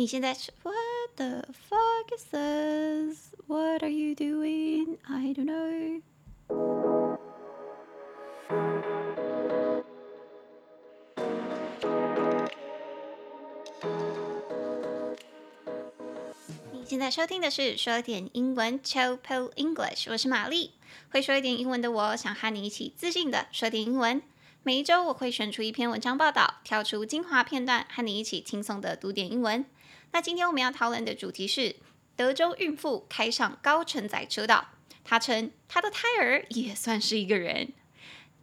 你现在是 What the fuck is this? What are you doing? I don't know. 你现在收听的是说点英文 Chill English，我是玛丽。会说一点英文的我，想和你一起自信的说点英文。每一周我会选出一篇文章报道，挑出精华片段，和你一起轻松的读点英文。那今天我们要讨论的主题是德州孕妇开上高承载车道，她称她的胎儿也算是一个人。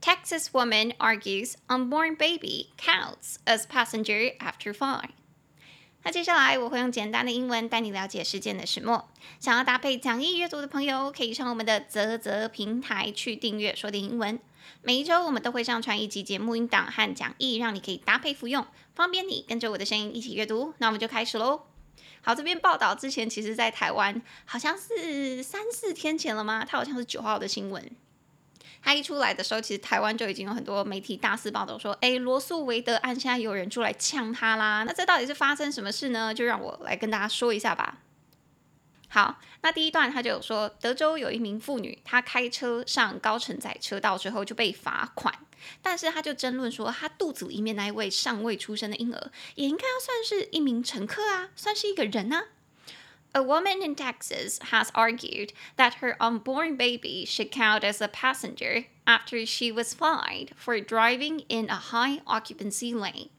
Texas woman argues unborn baby counts as passenger after fine.。那接下来我会用简单的英文带你了解事件的始末。想要搭配讲义阅读的朋友，可以上我们的泽泽平台去订阅说点英文。每一周我们都会上传一集节目音档和讲义，让你可以搭配服用，方便你跟着我的声音一起阅读。那我们就开始喽。好，这边报道之前，其实在台湾好像是三四天前了吗？它好像是九号的新闻。它一出来的时候，其实台湾就已经有很多媒体大肆报道说，诶，罗素韦德案现在有人出来呛他啦。那这到底是发生什么事呢？就让我来跟大家说一下吧。好，那第一段他就有说，德州有一名妇女，她开车上高承载车道之后就被罚款，但是她就争论说，她肚子里面那一位尚未出生的婴儿也应该要算是一名乘客啊，算是一个人啊。A woman in Texas has argued that her unborn baby should count as a passenger after she was fined for driving in a high occupancy lane.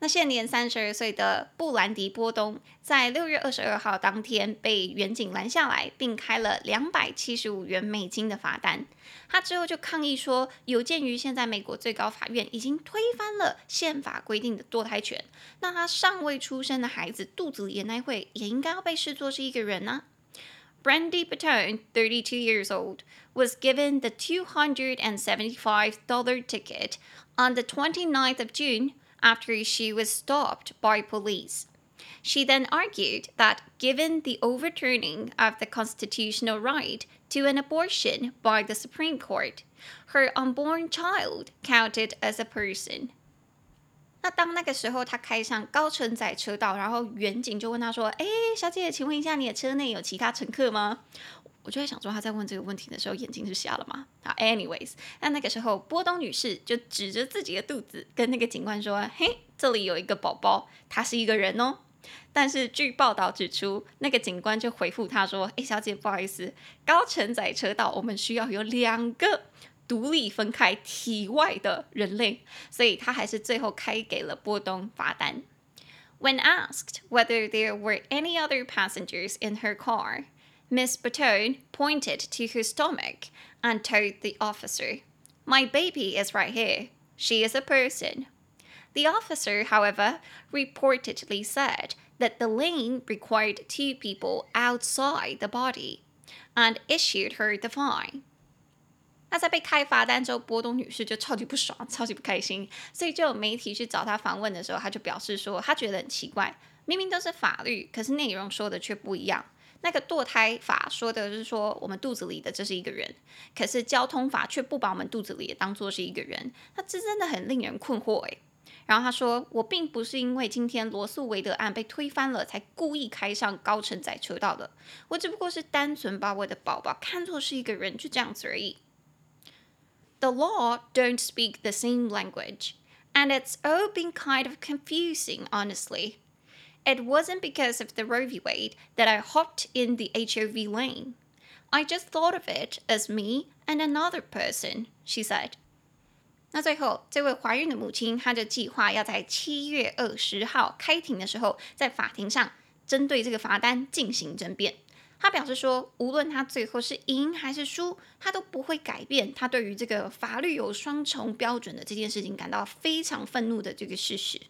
那现年三十二岁的布兰迪·波东，在六月二十二号当天被员警拦下来，并开了两百七十五元美金的罚单。他之后就抗议说，有鉴于现在美国最高法院已经推翻了宪法规定的堕胎权，那他尚未出生的孩子肚子里的那会也应该要被视作是一个人呢、啊。Brandy Batone, thirty-two years old, was given the two hundred and seventy-five dollar ticket on the twenty-ninth of June. after she was stopped by police. She then argued that given the overturning of the constitutional right to an abortion by the Supreme Court, her unborn child counted as a person. 那当那个时候，她开上高承载车道，然后员警就问她说：“哎，小姐，请问一下，你的车内有其他乘客吗？” 我就在想说，他在问这个问题的时候，眼睛是瞎了吗？好，anyways，那那个时候，波东女士就指着自己的肚子，跟那个警官说：“嘿，这里有一个宝宝，他是一个人哦。”但是据报道指出，那个警官就回复她说：“哎，小姐，不好意思，高承载车道我们需要有两个独立分开体外的人类，所以他还是最后开给了波东罚单。” When asked whether there were any other passengers in her car. Miss Batone pointed to her stomach and told the officer, My baby is right here. She is a person. The officer, however, reportedly said that the lane required two people outside the body and issued her the fine. 那在被开罚单之后，波东女士就超级不爽，超级不开心，所以就有媒体去找她访问的时候，她就表示说，她觉得很奇怪，明明都是法律，可是内容说的却不一样。 那个堕胎法说的是说，我们肚子里的这是一个人，可是交通法却不把我们肚子里的当做是一个人，那这真的很令人困惑诶。然后他说，我并不是因为今天罗诉韦德案被推翻了，才故意开上高承载车道的，我只不过是单纯把我的宝宝看作是一个人，就这样子而已。The law don't speak the same language, and it's all been kind of confusing, honestly. It wasn't because of the Roe v. Wade that I hopped in the HOV lane. I just thought of it as me and another person, she said. 那最后，这位怀孕的母亲，她就计划要在七月二十号开庭的时候，在法庭上针对这个罚单进行争辩。她表示说，无论她最后是赢还是输，她都不会改变她对于这个法律有双重标准的这件事情感到非常愤怒的这个事实。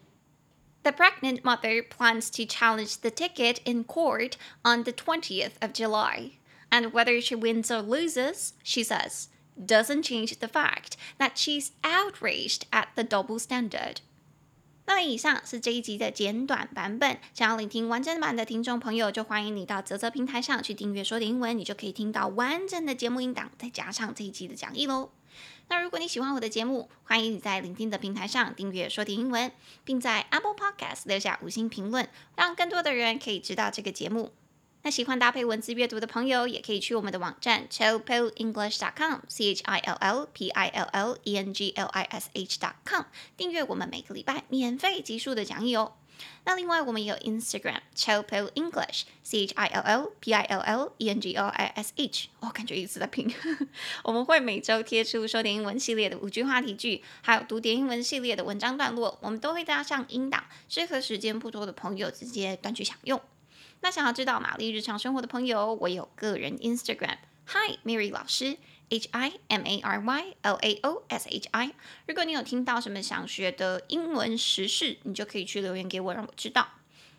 The pregnant mother plans to challenge the ticket in court on the 20th of July. And whether she wins or loses, she says, doesn't change the fact that she's outraged at the double standard. 那以上是这一集的简短版本。想要聆听完整版的听众朋友，就欢迎你到啧啧平台上去订阅说点英文，你就可以听到完整的节目音档，再加上这一集的讲义喽。 那如果你喜欢我的节目，欢迎你在聆听的平台上订阅说点英文，并在 Apple Podcast 留下五星评论，让更多的人可以知道这个节目。那喜欢搭配文字阅读的朋友，也可以去我们的网站 c h i l l p i l e n g l i s h c o m c h i l l p i l l e n g l i s h.com 订阅我们每个礼拜免费集数的讲义哦。那另外，我们也有 Instagram Chill Pill English，c h i l l p i l l e n g l i s h，我感觉一直在拼。我们会每周贴出说点英文系列的五句话题句，还有读点英文系列的文章段落，我们都会加上音档，适合时间不多的朋友直接断句享用。那想要知道玛丽日常生活的朋友，我有个人 Instagram Hi Mary 老师，H I M A R Y L A O S H I。如果你有听到什么想学的英文时事，你就可以去留言给我，让我知道。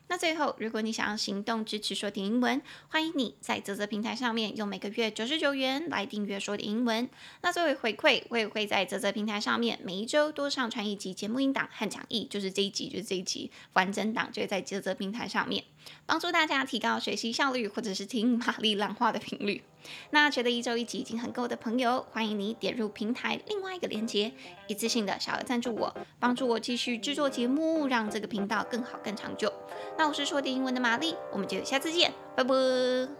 那最后，如果你想要行动支持说点英文，欢迎你在啧啧平台上面用每个月九十九元来订阅说点英文。那作为回馈，我也会在啧啧平台上面每一周多上传一集节目音档和讲义，就是这一集，就是这一集完整档就会在啧啧平台上面，帮助大家提高学习效率，或者是听玛丽浪话的频率。那觉得一周一集已经很够的朋友，欢迎你点入平台另外一个链接，一次性的小额赞助我，帮助我继续制作节目，让这个频道更好更长久。那我是说点英文的玛丽，我们就下次见，拜拜。